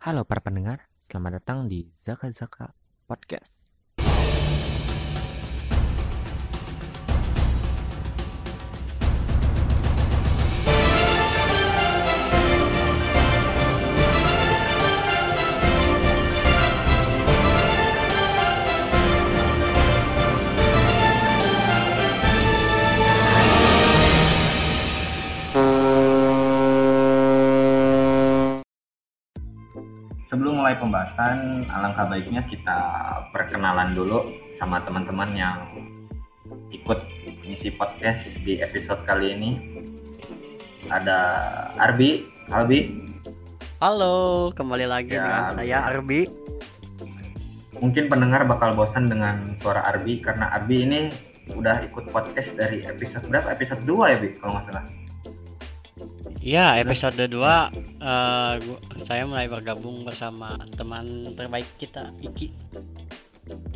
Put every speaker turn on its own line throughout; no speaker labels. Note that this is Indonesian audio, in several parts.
Halo para pendengar, selamat datang di Zaka Zaka Podcast.
Pembahasan, alangkah baiknya kita perkenalan dulu sama teman-teman yang ikut mengisi podcast di episode kali ini. Ada Arbi, Albi,
Halo, kembali lagi
Ya,
dengan saya Arbi.
mungkin pendengar bakal bosan dengan suara Arbi karena Arbi ini udah ikut podcast dari episode berapa? Episode 2 ya, Bi, kalau nggak salah.
Ya, episode 2 eh, gua- saya mulai bergabung bersama teman terbaik kita, Iki.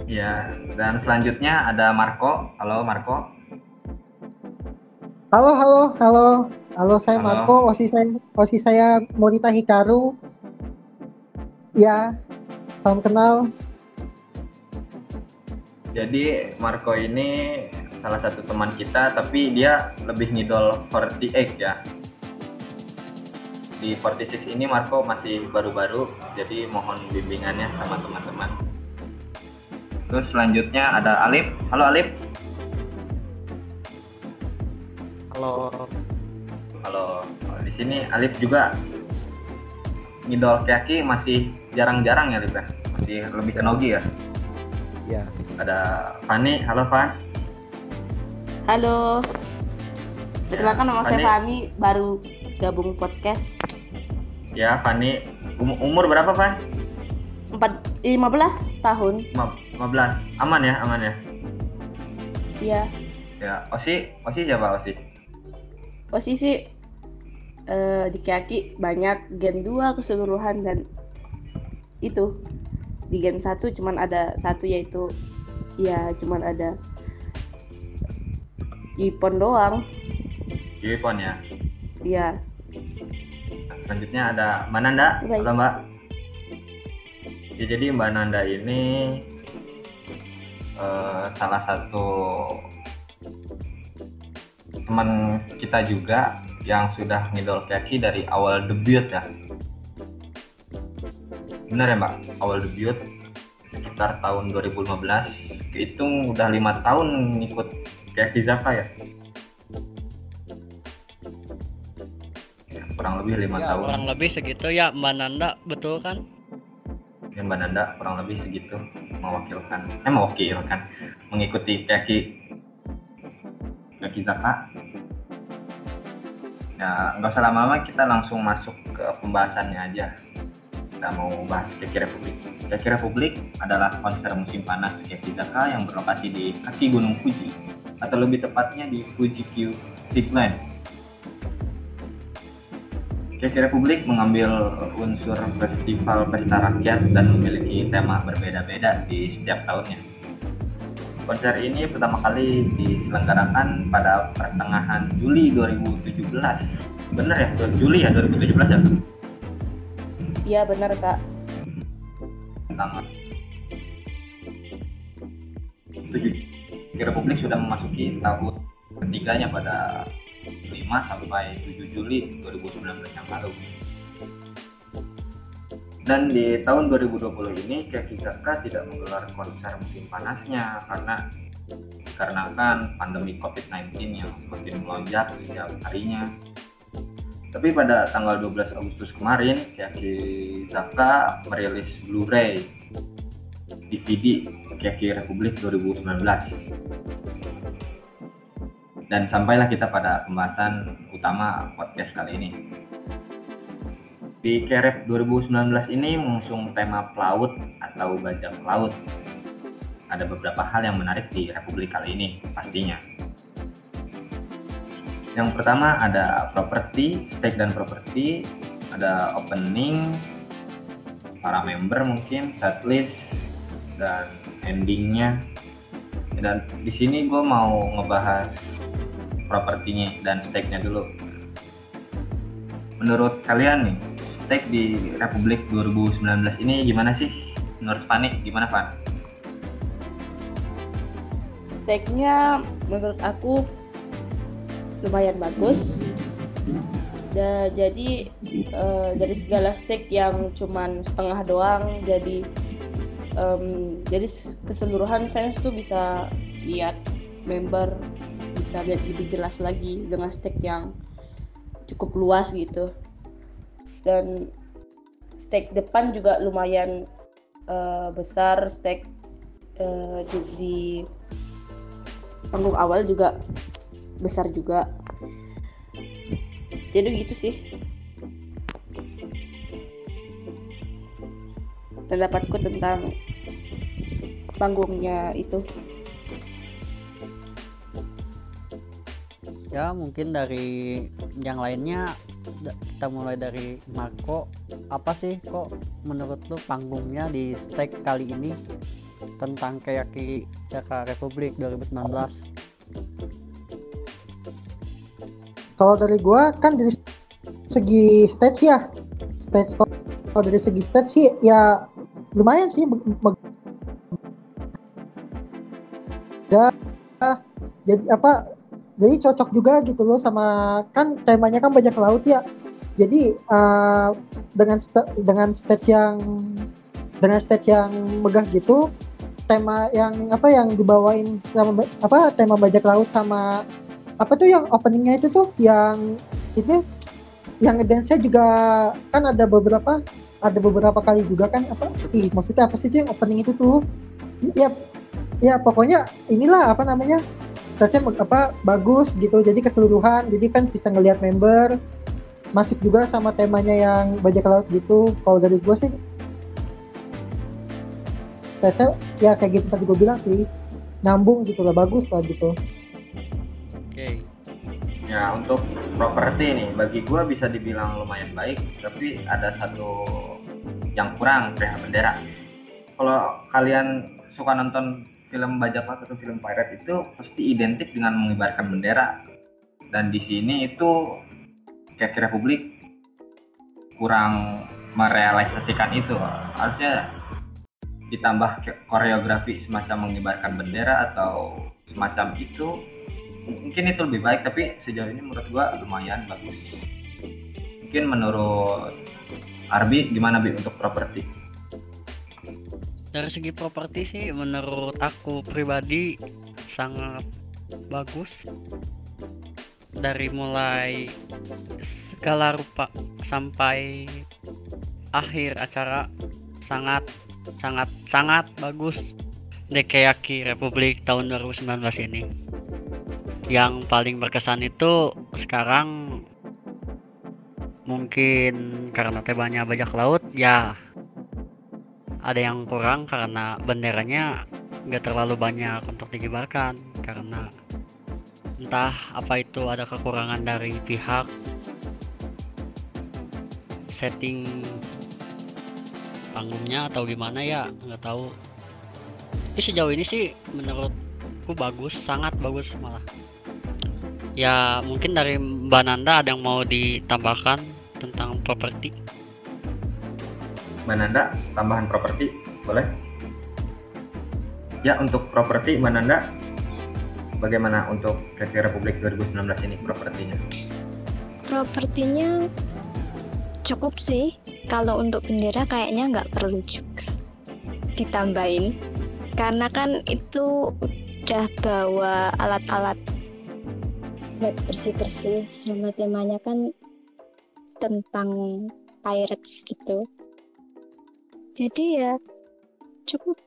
Ya, dan selanjutnya ada Marco. Halo Marco.
Halo, halo, halo. Halo, saya
Halo.
Marco. Osi saya, osi saya Morita Hikaru. Ya, salam kenal.
Jadi Marco ini salah satu teman kita, tapi dia lebih ngidol 48 ya. Di 46 ini Marco masih baru-baru, jadi mohon bimbingannya sama teman-teman. Terus selanjutnya ada Alif. Halo Alif.
Halo.
Halo. Di sini Alif juga ngidol Kyaki masih jarang-jarang ya Alif ya. Masih lebih ke Nogi ya.
Ya.
Ada Fani. Halo Fan.
Halo. Perkenalkan nama saya.
Fani,
baru gabung podcast.
Ya Fani. Um- umur berapa Fan?
4 15 tahun.
Lima- 15 aman ya aman ya
Iya.
ya Osi Osi siapa Osi
Posisi eh di kaki banyak gen 2 keseluruhan dan itu di gen 1 cuman ada satu yaitu ya cuman ada Ipon doang.
Yuipon ya
Iya.
Selanjutnya ada Mbak Nanda
Baik.
halo Mbak. Ya, jadi Mbak Nanda ini eh, salah satu teman kita juga yang sudah ngidol kaki dari awal debut ya. Benar ya Mbak? Awal debut sekitar tahun 2015 kehitung udah lima tahun ngikut kaki Zaka ya kurang lebih lima
Ya,
tahun.
kurang lebih segitu. Ya, Mbak Nanda, betul kan?
ya Mbak Nanda kurang lebih segitu mewakilkan eh mewakilkan mengikuti kaki kaki Zaka. Ya nggak usah lama-lama kita langsung masuk ke pembahasannya aja. Kita mau bahas Keki Republik. Keki Republik adalah konser musim panas Keki Zaka yang berlokasi di kaki Gunung Fuji atau lebih tepatnya di Fuji Q Peakland Keki Republik mengambil unsur festival pesta rakyat dan memiliki tema berbeda-beda di setiap tahunnya. Konser ini pertama kali diselenggarakan pada pertengahan Juli 2017. Bener ya, Juli ya 2017 ya?
Iya benar, Kak.
Tanggal 7 Keki Republik sudah memasuki tahun ketiganya pada 5 sampai 7 Juli 2019 yang lalu. Dan di tahun 2020 ini Zaka tidak menggelar konser musim panasnya karena dikarenakan pandemi COVID-19 yang semakin melonjak setiap harinya. Tapi pada tanggal 12 Agustus kemarin, Keki Zaka merilis Blu-ray DVD Keki Republik 2019 dan sampailah kita pada pembahasan utama podcast kali ini. Di Kerep 2019 ini mengusung tema pelaut atau bajak laut. Ada beberapa hal yang menarik di Republik kali ini, pastinya. Yang pertama ada properti, stake dan properti, ada opening, para member mungkin, setlist, dan endingnya. Dan di sini gue mau ngebahas propertinya dan stake-nya dulu. Menurut kalian nih, stake di Republik 2019 ini gimana sih? Menurut Fani gimana Fan?
Stake-nya menurut aku lumayan bagus. Da, jadi eh, dari segala stake yang cuman setengah doang jadi em, jadi keseluruhan fans tuh bisa lihat member bisa lihat lebih jelas lagi dengan stake yang cukup luas gitu. Dan stake depan juga lumayan eh, besar stake eh, di, di panggung awal juga besar juga. Jadi gitu sih. Pendapatku tentang panggungnya itu
Ya mungkin dari yang lainnya kita mulai dari Marco apa sih kok menurut lu panggungnya di stake kali ini tentang Kayaki Jaka Republik 2019
Kalau dari gua kan dari segi stats ya, stats kalau dari segi stats sih ya lumayan sih. Ya, jadi apa? Jadi cocok juga gitu loh sama kan temanya kan bajak laut ya. Jadi eh, dengan sta- dengan stats yang dengan stats yang megah gitu, tema yang apa yang dibawain sama apa tema bajak laut sama apa tuh yang openingnya itu tuh yang itu yang ngedance juga kan ada beberapa ada beberapa kali juga kan apa ih maksudnya apa sih itu yang opening itu tuh ya ya pokoknya inilah apa namanya statsnya apa bagus gitu. Jadi keseluruhan. Jadi kan bisa ngelihat member. Masuk juga sama temanya yang bajak laut gitu. Kalau dari gue sih statsnya ya kayak gitu tadi gue bilang sih. Nyambung gitu lah bagus lah gitu.
Oke.
Ya untuk properti nih bagi gua bisa dibilang lumayan baik tapi ada satu yang kurang kayak bendera. Kalau kalian suka nonton film bajak laut atau film pirate itu pasti identik dengan mengibarkan bendera. Dan di sini itu Kaki Republik kurang merealisasikan itu. Harusnya ditambah koreografi semacam mengibarkan bendera atau semacam itu mungkin itu lebih baik tapi sejauh ini menurut gua lumayan bagus. Mungkin menurut Arbi gimana bi untuk properti
dari segi properti sih menurut aku pribadi sangat bagus. Dari mulai segala rupa sampai akhir acara sangat sangat sangat bagus. Dekeyaki Republik tahun 2019 ini. Yang paling berkesan itu sekarang mungkin karena temanya bajak laut ya ada yang kurang karena benderanya nggak terlalu banyak untuk dikibarkan karena entah apa itu ada kekurangan dari pihak setting panggungnya atau gimana ya nggak tahu. Tapi sejauh ini sih menurutku bagus sangat bagus malah. Ya mungkin dari Mbak Nanda ada yang mau ditambahkan tentang properti
Mbak Nanda tambahan properti boleh ya untuk properti Mbak Nanda bagaimana untuk Kaki Republik 2019 ini propertinya
Propertinya cukup sih. Kalau untuk bendera kayaknya nggak perlu juga ditambahin. Karena kan itu udah bawa alat-alat buat bersih-bersih sama temanya kan tentang pirates gitu. Jadi ya cukup.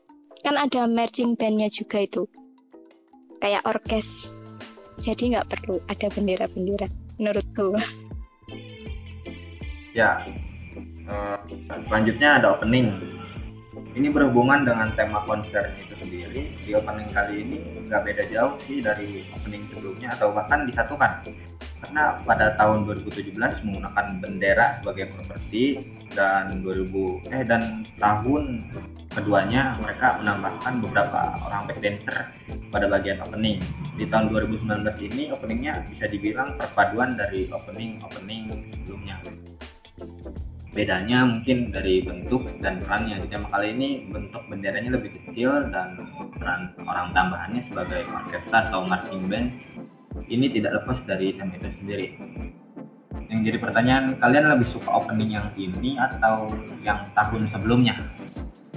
Kan ada marching bandnya juga itu. Kayak orkes. Jadi nggak perlu ada bendera-bendera menurutku.
ya eh, selanjutnya ada opening ini berhubungan dengan tema konser itu sendiri. Di opening kali ini nggak beda jauh sih dari opening sebelumnya atau bahkan disatukan karena pada tahun 2017 menggunakan bendera sebagai properti dan 2000 eh dan tahun keduanya mereka menambahkan beberapa orang backdancer pada bagian opening. Di tahun 2019 ini openingnya bisa dibilang perpaduan dari opening opening sebelumnya bedanya mungkin dari bentuk dan perannya di tema kali ini bentuk benderanya lebih kecil dan peran orang tambahannya sebagai orkestra atau marching band ini tidak lepas dari tema itu sendiri yang jadi pertanyaan kalian lebih suka opening yang ini atau yang tahun sebelumnya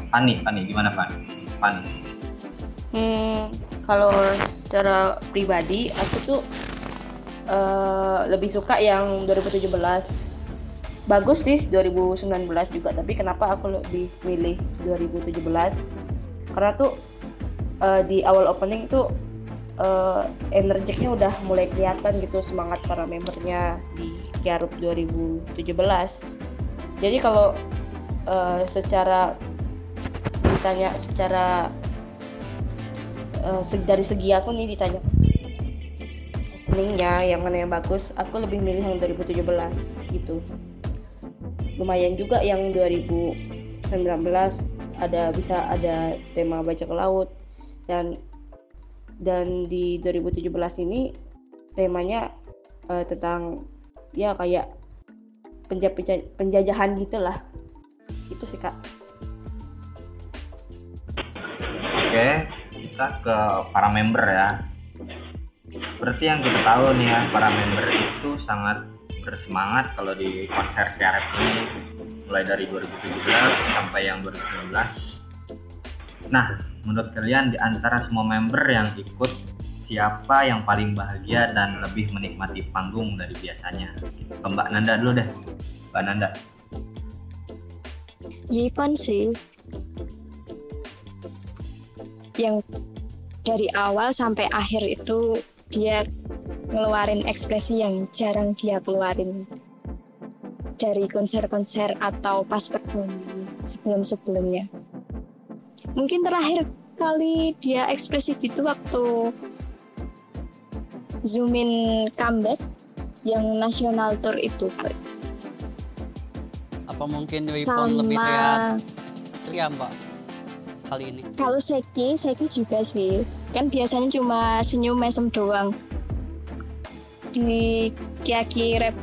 Fani, Fani gimana Fani? Fani
Hmm, kalau secara pribadi aku tuh eh, lebih suka yang 2017. Bagus sih 2019 juga, tapi kenapa aku lebih milih 2017? Karena tuh eh, di awal opening tuh eh, energiknya udah mulai kelihatan gitu semangat para membernya di Kiarup 2017. Jadi kalau eh, secara ditanya secara se- dari segi aku nih ditanya openingnya yang mana yang bagus aku lebih milih yang 2017 gitu lumayan juga yang 2019 ada bisa ada tema bajak laut. Dan dan di 2017 ini temanya eh, tentang ya kayak penja- penja- penjajahan gitulah. Itu sih kak.
Oke, kita ke para member ya. Seperti yang kita tahu nih ya, para member itu sangat bersemangat kalau di konser KRF ini mulai dari 2017 sampai yang 2019. Nah, menurut kalian di antara semua member yang ikut siapa yang paling bahagia dan lebih menikmati panggung dari biasanya? Ke Mbak Nanda dulu deh. Mbak Nanda.
Yipan sih yang dari awal sampai akhir itu dia ngeluarin ekspresi yang jarang dia keluarin dari konser-konser atau pas perform sebelum-sebelumnya. Mungkin terakhir kali dia ekspresi gitu waktu zoom in comeback yang national tour itu
Apa mungkin Wipon lebih
sama
ceria mbak kali ini?
Kalau Seki, Seki juga sih. Kan biasanya cuma senyum mesem doang. Di Kiaki Rap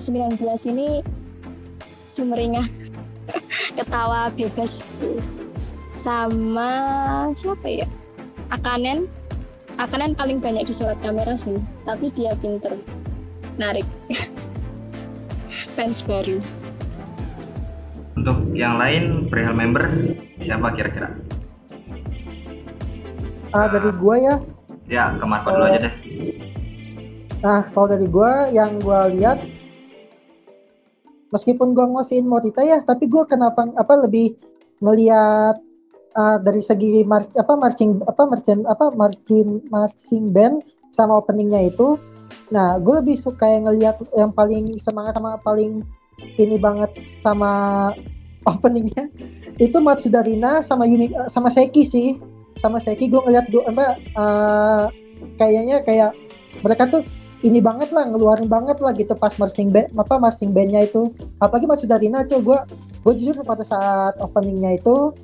19 ini sumringah ketawa bebas sama siapa ya Akanen Akanen paling banyak disorot kamera sih tapi dia pinter narik fans baru
Untuk yang lain perihal member siapa kira-kira?
Ah dari gua ya.
Ya, ke Marco dulu aja deh.
Nah, kalau dari gua yang gua lihat meskipun gua ngosiin Morita ya, tapi gua kenapa apa lebih ngelihat ah, dari segi mar, apa marching apa marching apa marching marching band sama openingnya itu. Nah, gue lebih suka yang ngelihat yang paling semangat sama paling ini banget sama openingnya itu Matsudarina sama Yumi sama Seki sih sama Seki gue ngeliat dua apa eh, kayaknya kayak mereka tuh ini banget lah ngeluarin banget lah gitu pas marching band apa marching bandnya itu. Apalagi Matsudarina cuy gue gue jujur pada saat openingnya itu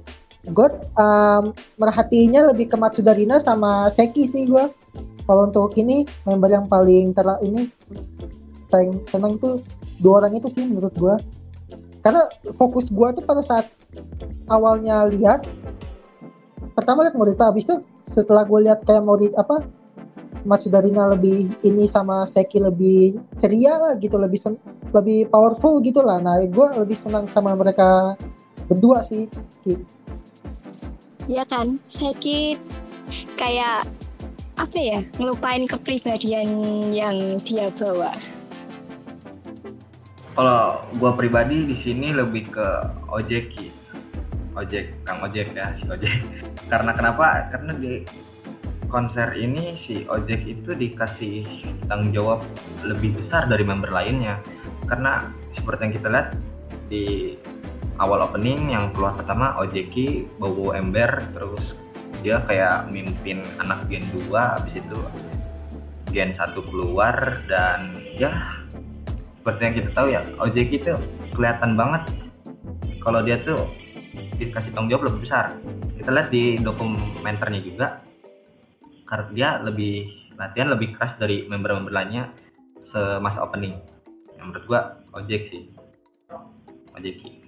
gue um, merhatiinnya lebih ke Matsudarina sama Seki sih gue kalau untuk ini member yang paling ter ini paling seneng tuh dua orang itu sih menurut gue karena fokus gue tuh pada saat awalnya lihat pertama lihat Morita habis itu setelah gue lihat kayak Morita apa Matsudarina lebih ini sama Seki lebih ceria lah gitu lebih sen- lebih powerful gitu lah nah gue lebih senang sama mereka berdua sih Ki.
Ya kan, Seki kayak apa ya, ngelupain kepribadian yang dia bawa.
Kalau gua pribadi di sini lebih ke ojeki. Ojek, Kang Ojek ya, si Ojek. Karena kenapa? Karena di konser ini si Ojek itu dikasih tanggung jawab lebih besar dari member lainnya. Karena seperti yang kita lihat di awal opening yang keluar pertama Ojeki bawa ember terus dia kayak mimpin anak Gen 2 habis itu Gen 1 keluar dan ya seperti yang kita tahu ya Ojeki itu kelihatan banget kalau dia tuh dikasih tanggung jawab lebih besar kita lihat di dokumenternya juga karena dia lebih latihan lebih keras dari member-member lainnya semasa opening. Yang menurut gua Ojek sih. Ojeki.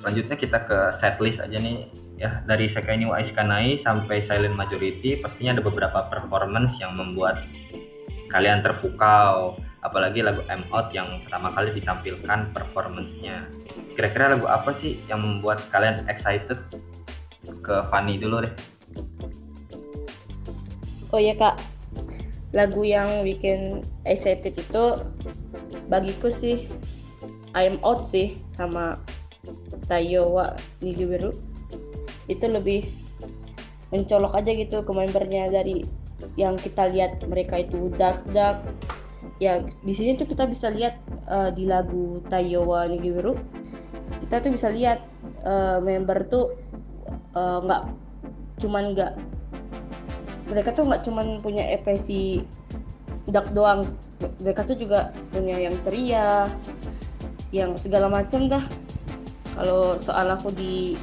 Selanjutnya kita ke setlist aja nih ya. Dari Sekai ni wa Aishikanai sampai Silent Majority pastinya ada beberapa performance yang membuat kalian terpukau. Apalagi lagu M Out yang pertama kali ditampilkan performance-nya. Kira-kira lagu apa sih yang membuat kalian excited? Ke Fanny dulu deh
Oh ya kak, lagu yang bikin excited itu bagiku sih I'm Out sih sama Tayo wa Nigibiru itu lebih mencolok aja gitu ke membernya dari yang kita lihat mereka itu dark dark ya di sini tuh kita bisa lihat uh, di lagu Tayo wa Nigibiru kita tuh bisa lihat uh, member tuh eh, nggak uh, cuman nggak mereka tuh nggak cuman punya ekspresi dark doang. Mereka tuh juga punya yang ceria yang segala macam dah. Kalau soal aku di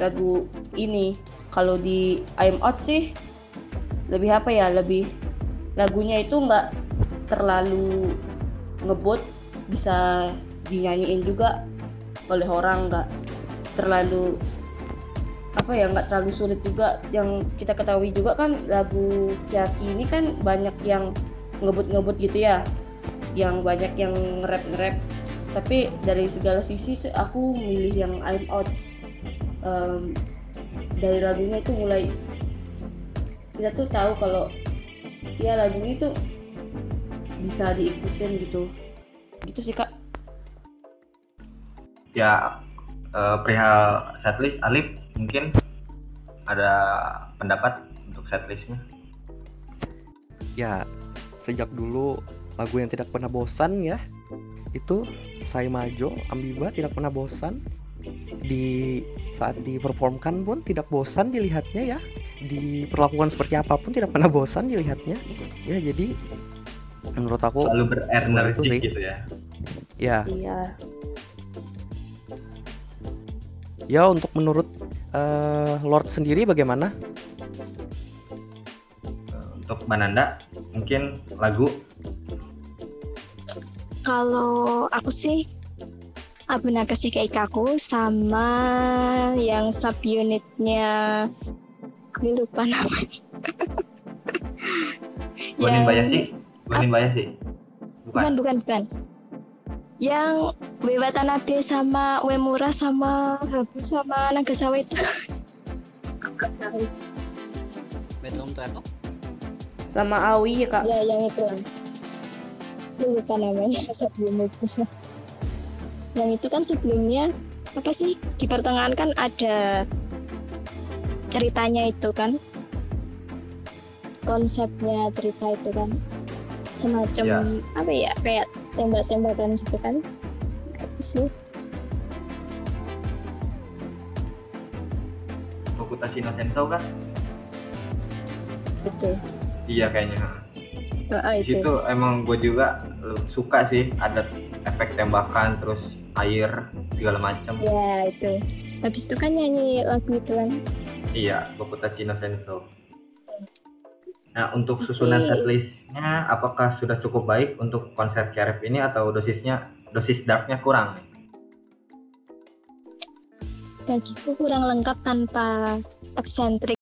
lagu ini kalau di I'm Out sih lebih apa ya lebih lagunya itu nggak terlalu ngebut bisa dinyanyiin juga oleh orang nggak terlalu apa ya nggak terlalu sulit juga. Yang kita ketahui juga kan lagu Kiaki ini kan banyak yang ngebut-ngebut gitu ya. Yang banyak yang nge-rap nge-rap tapi dari segala sisi aku milih yang I'm Out. Um, dari lagunya itu mulai kita tuh tahu kalau ya lagu ini tuh bisa diikutin gitu. Gitu sih kak.
Ya uh, perihal setlist Alif mungkin ada pendapat untuk setlistnya?
Ya sejak dulu lagu yang tidak pernah bosan ya itu saya Majo Ambiba tidak pernah bosan. Di saat diperformkan pun tidak bosan dilihatnya ya. Diperlakukan seperti apa pun tidak pernah bosan dilihatnya. Ya jadi menurut aku
selalu berenergi gitu ya.
Ya.
Iya.
Ya untuk menurut uh, Lord sendiri bagaimana?
Untuk Mananda mungkin lagu?
Kalau aku sih Abuna Kasikaikaku sama yang subunitnya gue lupa namanya.
Bonin Bayashi Bonin Bayashi
bukan. Bukan bukan, bukan. Yang Uwe Watanabe sama Uemura sama Habu sama Nagasawa itu.
Bedroom Travel
sama Awi ya kak?
Ya yang itu. Lupa namanya sebelum itu. Yang itu kan sebelumnya apa sih? Di pertengahan kan ada ceritanya itu kan? Konsepnya cerita itu kan? Semacam
Ya.
apa ya? Kayak tembak-tembakan gitu kan. Itu sih.
Bokutashi no Sensou kan?
Itu
iya kayaknya.
Oh,
di
itu.
situ emang gue juga suka sih ada efek tembakan terus air segala macam
ya itu. Habis itu kan nyanyi lagu itu kan?
Iya Bokutashi no Sensou nah untuk susunan setlistnya apakah sudah cukup baik untuk konser KRF ini atau dosisnya dosis darknya kurang?
Bagiku kurang lengkap tanpa eksentrik.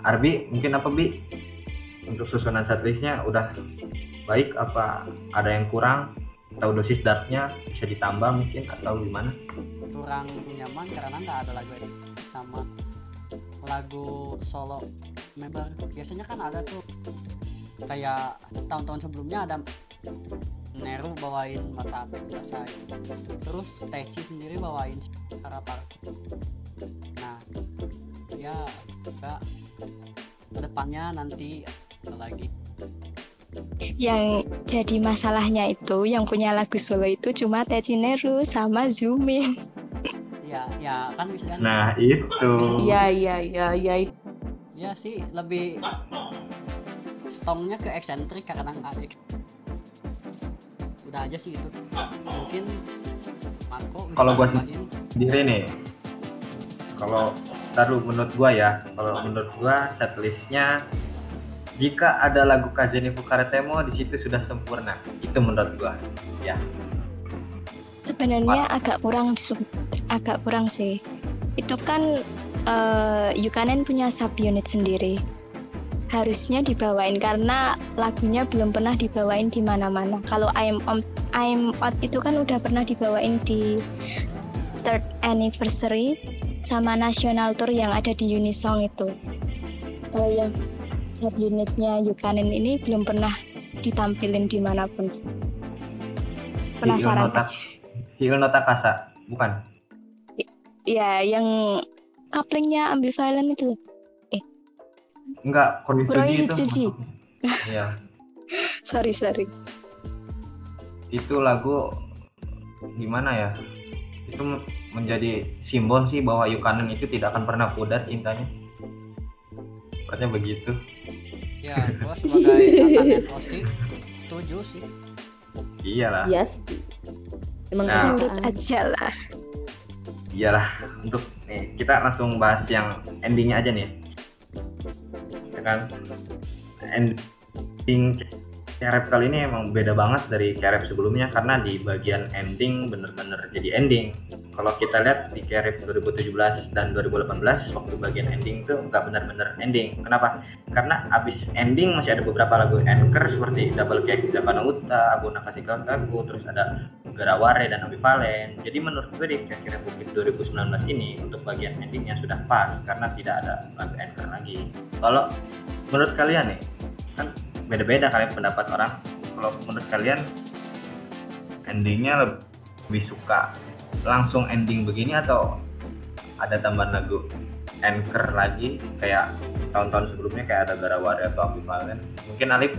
Arbi mungkin apa Bi? Untuk susunan setlistnya udah baik apa ada yang kurang? Atau dosis darknya bisa ditambah mungkin atau gimana?
Kurang nyaman karena nggak ada lagu edit sama lagu solo member biasanya kan ada tuh kayak tahun-tahun sebelumnya ada Neru bawain mata selesai terus Techi sendiri bawain Harapar nah ya juga ke depannya nanti lagi.
Yang jadi masalahnya itu yang punya lagu solo itu cuma Techineru sama Zumin
ya ya kan bisa. Kan
nah itu.
Iya iya iya iya.
Ya sih lebih stongnya ke eksentrik karena nggak udah aja sih itu. Mungkin Marco
Kalau gua sendiri nih kalau taruh menurut gua ya kalau menurut gua setlistnya jika ada lagu Kazeni Fukaretemo di situ sudah sempurna. Itu menurut gua. Ya
Sebenarnya agak kurang agak kurang sih. Itu kan uh, Yukanen punya subunit sendiri. Harusnya dibawain karena lagunya belum pernah dibawain di mana-mana. Kalau I'm on I'm out itu kan udah pernah dibawain di third anniversary sama national tour yang ada di Unisong itu. Kalau yang subunitnya Yukanen ini belum pernah ditampilin di mana
pun. Penasaran. Hill Nota Kasa, bukan?
Iya, yang couplingnya ambivalent itu.
Eh. Enggak,
Kuroy itu.
Iya.
sorry, sorry.
Itu lagu gimana ya? Itu menjadi simbol sih bahwa Yukanen itu tidak akan pernah pudar cintanya. Pokoknya begitu.
Ya, gua sebagai angkatan Osi setuju sih.
Iyalah.
Iya sih
emang nah, menurut aja lah.
Iyalah untuk nih kita langsung bahas yang endingnya aja nih. Ya kan? Ending Kerep kali ini emang beda banget dari Kerep sebelumnya karena di bagian ending bener-bener jadi ending. Kalau kita lihat di Kerep 2017 dan 2018 waktu bagian ending itu nggak bener-bener ending. Kenapa? Karena abis ending masih ada beberapa lagu anchor seperti Double Cake Japana Uta, Abu Nakasi Kakaku, terus ada Garaware dan Valen. Jadi menurut gue di Kerep Republik 2019 ini untuk bagian endingnya sudah pas karena tidak ada lagu anchor lagi. Kalau menurut kalian nih, kan beda-beda kalian pendapat orang kalau menurut kalian endingnya lebih suka langsung ending begini atau ada tambahan lagu anchor lagi? Kayak tahun-tahun sebelumnya kayak ada Garawada atau Ambivalen mungkin Alif?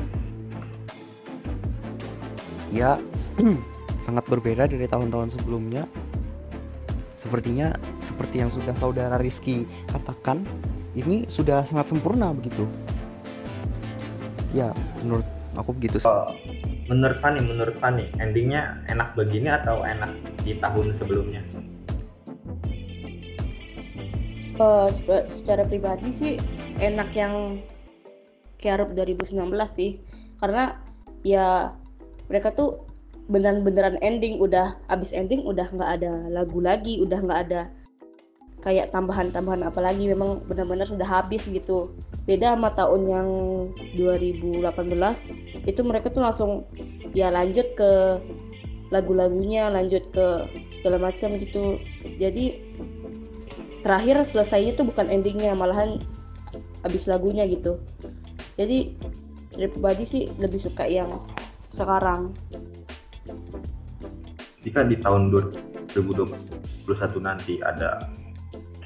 Ya sangat berbeda dari tahun-tahun sebelumnya. Sepertinya seperti yang sudah saudara Rizky katakan ini sudah sangat sempurna begitu. Ya menurut aku begitu.
Oh, menurut Fani menurut Fani endingnya enak begini atau enak di tahun sebelumnya?
Uh, secara pribadi sih enak yang Kiarup 2019 sih. Karena ya mereka tuh beneran-beneran ending udah abis ending udah nggak ada lagu lagi udah nggak ada kayak tambahan-tambahan apalagi memang benar-benar sudah habis gitu. Beda sama tahun yang 2018 itu mereka tuh langsung ya lanjut ke lagu-lagunya lanjut ke segala macam gitu. Jadi terakhir selesainya tuh bukan endingnya malahan habis lagunya gitu. Jadi dari pribadi sih lebih suka yang sekarang.
Jika di tahun 2021 nanti ada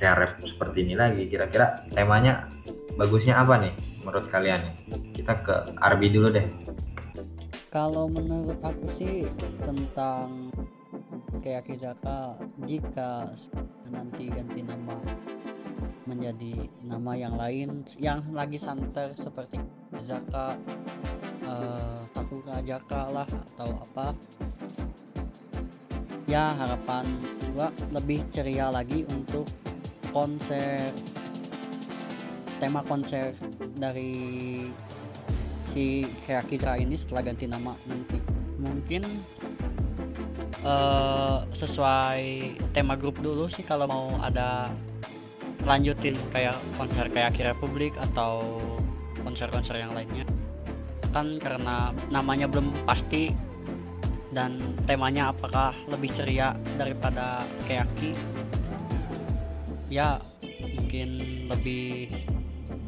rap seperti ini lagi kira-kira temanya bagusnya apa nih menurut kalian? Nih kita ke Arbi dulu deh.
Kalau menurut aku sih tentang kayak Kizaka jika nanti ganti nama menjadi nama yang lain yang lagi santer seperti Zaka uh, Takura Jaka lah atau apa ya harapan gua lebih ceria lagi untuk konser tema konser dari si Herakira ini setelah ganti nama nanti. Mungkin uh, sesuai tema grup dulu sih kalau mau ada lanjutin kayak konser kayak Kira Republik atau konser-konser yang lainnya. Kan karena namanya belum pasti dan temanya apakah lebih ceria daripada Kayaki ya mungkin lebih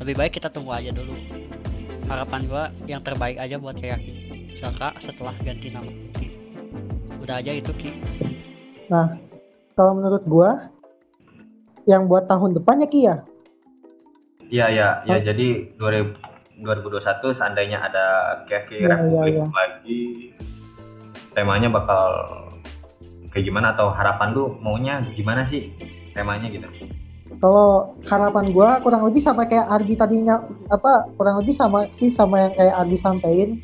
lebih baik kita tunggu aja dulu harapan gua yang terbaik aja buat kayak Saka setelah ganti nama Ki. udah aja itu Ki
nah kalau menurut gua yang buat tahun depannya Ki ya
iya iya ya oh. jadi 2000, 2021 seandainya ada Kaki ya, Republik ya, ya. lagi temanya bakal kayak gimana atau harapan lu maunya gimana sih temanya gitu.
Kalau harapan gue kurang lebih sama kayak Arbi tadinya apa kurang lebih sama sih sama yang kayak Arbi sampaikan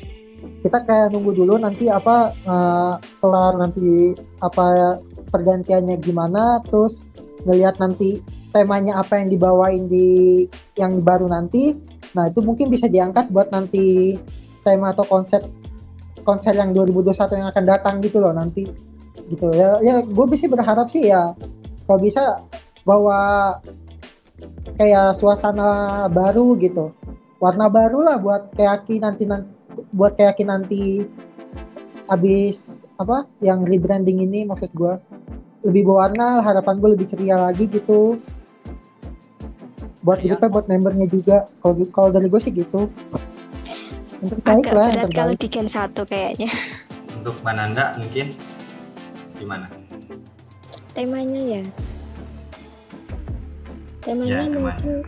kita kayak nunggu dulu nanti apa uh, kelar nanti apa pergantiannya gimana terus ngelihat nanti temanya apa yang dibawain di yang baru nanti. Nah itu mungkin bisa diangkat buat nanti tema atau konsep konser yang 2021 yang akan datang gitu loh nanti. Gitu. Ya ya gue sih berharap sih ya kalau bisa bawa kayak suasana baru gitu warna baru lah buat kayaki nanti nanti buat kayaki nanti habis apa yang rebranding ini maksud gue lebih berwarna harapan gue lebih ceria lagi gitu buat
Iya.
grupnya buat membernya juga kalau kalau dari gue sih gitu yang terbaik
Agak
lah yang
kalau
terbaik
di Gen 1 kayaknya.
Untuk Mbak Nanda mungkin gimana?
Temanya ya. Temanya
Ya,
mungkin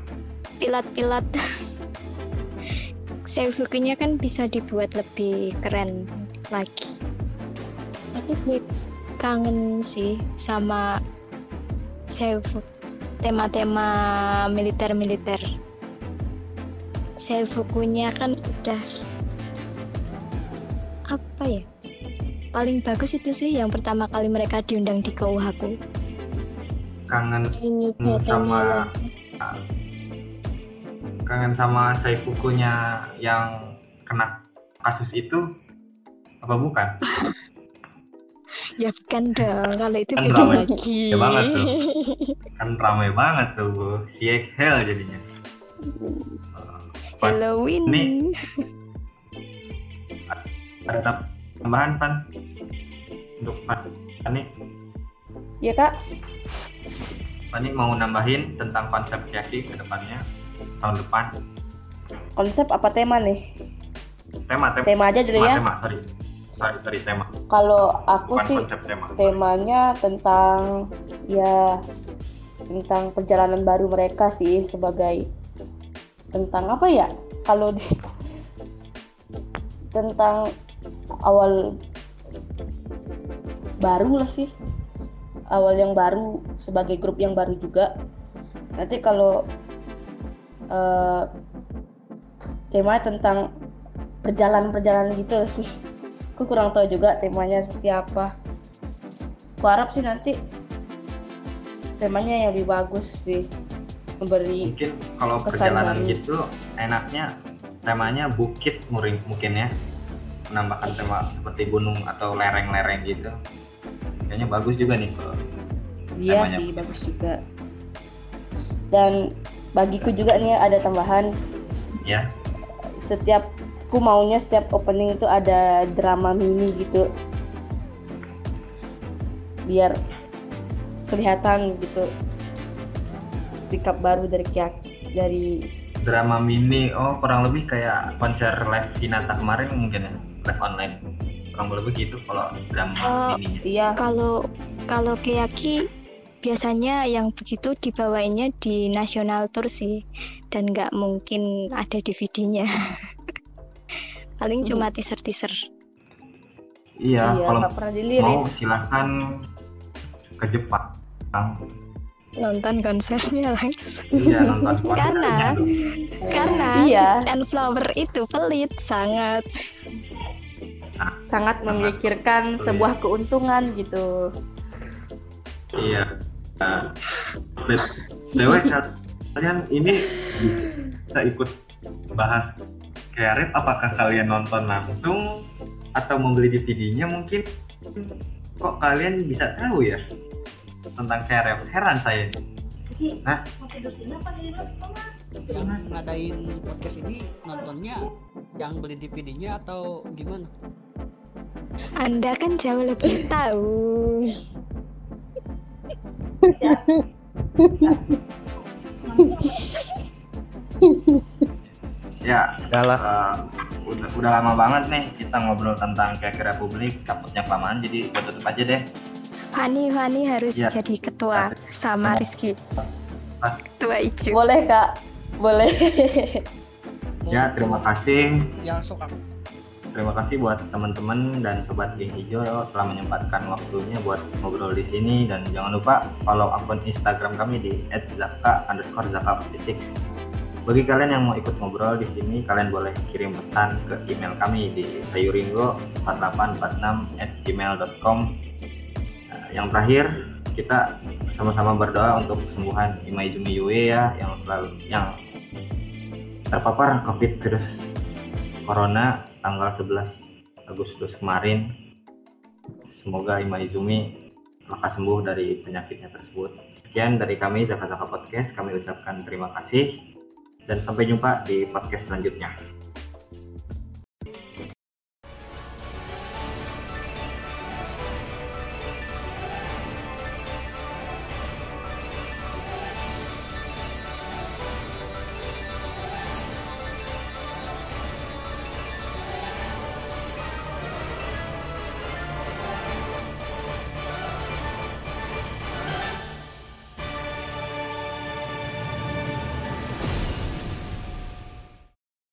pilat-pilat. Seifukunya kan bisa dibuat lebih keren lagi. Tapi gue kangen sih sama Seifu tema-tema militer-militer. Seifukunya kan udah apa ya? Paling bagus itu sih yang pertama kali mereka diundang di Kouhaku.
Kangen
Ini
Hmm,
batanya
sama kangen sama Saifukunya yang kena kasus itu apa bukan?
Ya bukan dong, kalau itu
Kan
beda
ramai.
lagi.
Ya banget tuh. Kan ramai banget tuh Bu. Hell jadinya.
Halloween.
Nih. Ada tambahan Pan? Untuk Pan. Pani?
Ya kak,
Pani mau nambahin tentang konsep Kiyaki ke depannya tahun depan?
Konsep apa tema nih?
tema tema.
Tema aja dulu
tema,
ya.
tema sorry. Sorry sorry tema.
Kalau aku
bukan
sih
konsep tema.
temanya tentang ya tentang perjalanan baru mereka sih sebagai tentang apa ya? Kalau di, tentang awal baru lah sih. Awal yang baru sebagai grup yang baru juga. Nanti kalau eh, tema tentang perjalanan-perjalanan gitu lah sih. Aku kurang tahu juga temanya seperti apa. Aku harap sih nanti temanya yang lebih bagus sih. Memberi
mungkin kalau perjalanan
baru.
gitu enaknya temanya bukit mungkin ya menambahkan tema seperti gunung atau lereng-lereng gitu. Kayaknya bagus juga nih kalau temanya.
sih bagus juga. Dan bagiku juga nih ada tambahan.
Ya.
Setiap aku maunya setiap opening itu ada drama mini gitu. Biar kelihatan gitu. Sikap baru dari Kiak dari
drama mini oh kurang lebih kayak konser live Hinata kemarin mungkin ya live online kurang lebih gitu kalau drama
Oh.
mininya
iya
Kalau kalau Keyaki biasanya yang begitu dibawainnya di national tour sih dan nggak mungkin ada DVD-nya. Paling
Hmm.
cuma teaser-teaser.
iya
iya
kalau
pernah
mau
diliris
silahkan ke Jepang
Nonton konsernya langsung.
iya nonton konsernya
Karena karena
Iya.
Sweet and Flower itu pelit sangat.
Sangat memikirkan sebuah keuntungan gitu.
Iya. Nah, bet- BTW kalian ini bisa ikut bahas kayak apakah kalian nonton langsung atau membeli DVD-nya mungkin? Kok kalian bisa tahu ya tentang kayak heran saya
yang ngadain podcast ini nontonnya yang beli DVD-nya atau gimana?
Anda kan jauh lebih tahu.
ya
Udah
eh, udah, udah lama banget nih kita ngobrol tentang kayak Republik takutnya kelamaan jadi gue tutup aja deh
Fani Fani harus
Iya.
jadi ketua sama Rizky.
Ah.
Ketua Icu.
boleh kak boleh
ya terima kasih
Yang suka
Terima kasih buat teman-teman dan sobat geng hijau telah menyempatkan waktunya buat ngobrol di sini dan jangan lupa follow akun Instagram kami di @zaka underscore zaka titik. Bagi kalian yang mau ikut ngobrol di sini, kalian boleh kirim pesan ke email kami di sayuringo4846 at gmail.com. Nah, yang terakhir, kita sama-sama berdoa untuk kesembuhan Imai Jumi Yue ya, yang selalu yang terpapar COVID virus Corona tanggal 11 Agustus kemarin. semoga Ima Izumi lekas sembuh dari penyakitnya tersebut. Sekian dari kami Zaka Zaka Podcast. Kami ucapkan terima kasih dan sampai jumpa di podcast selanjutnya.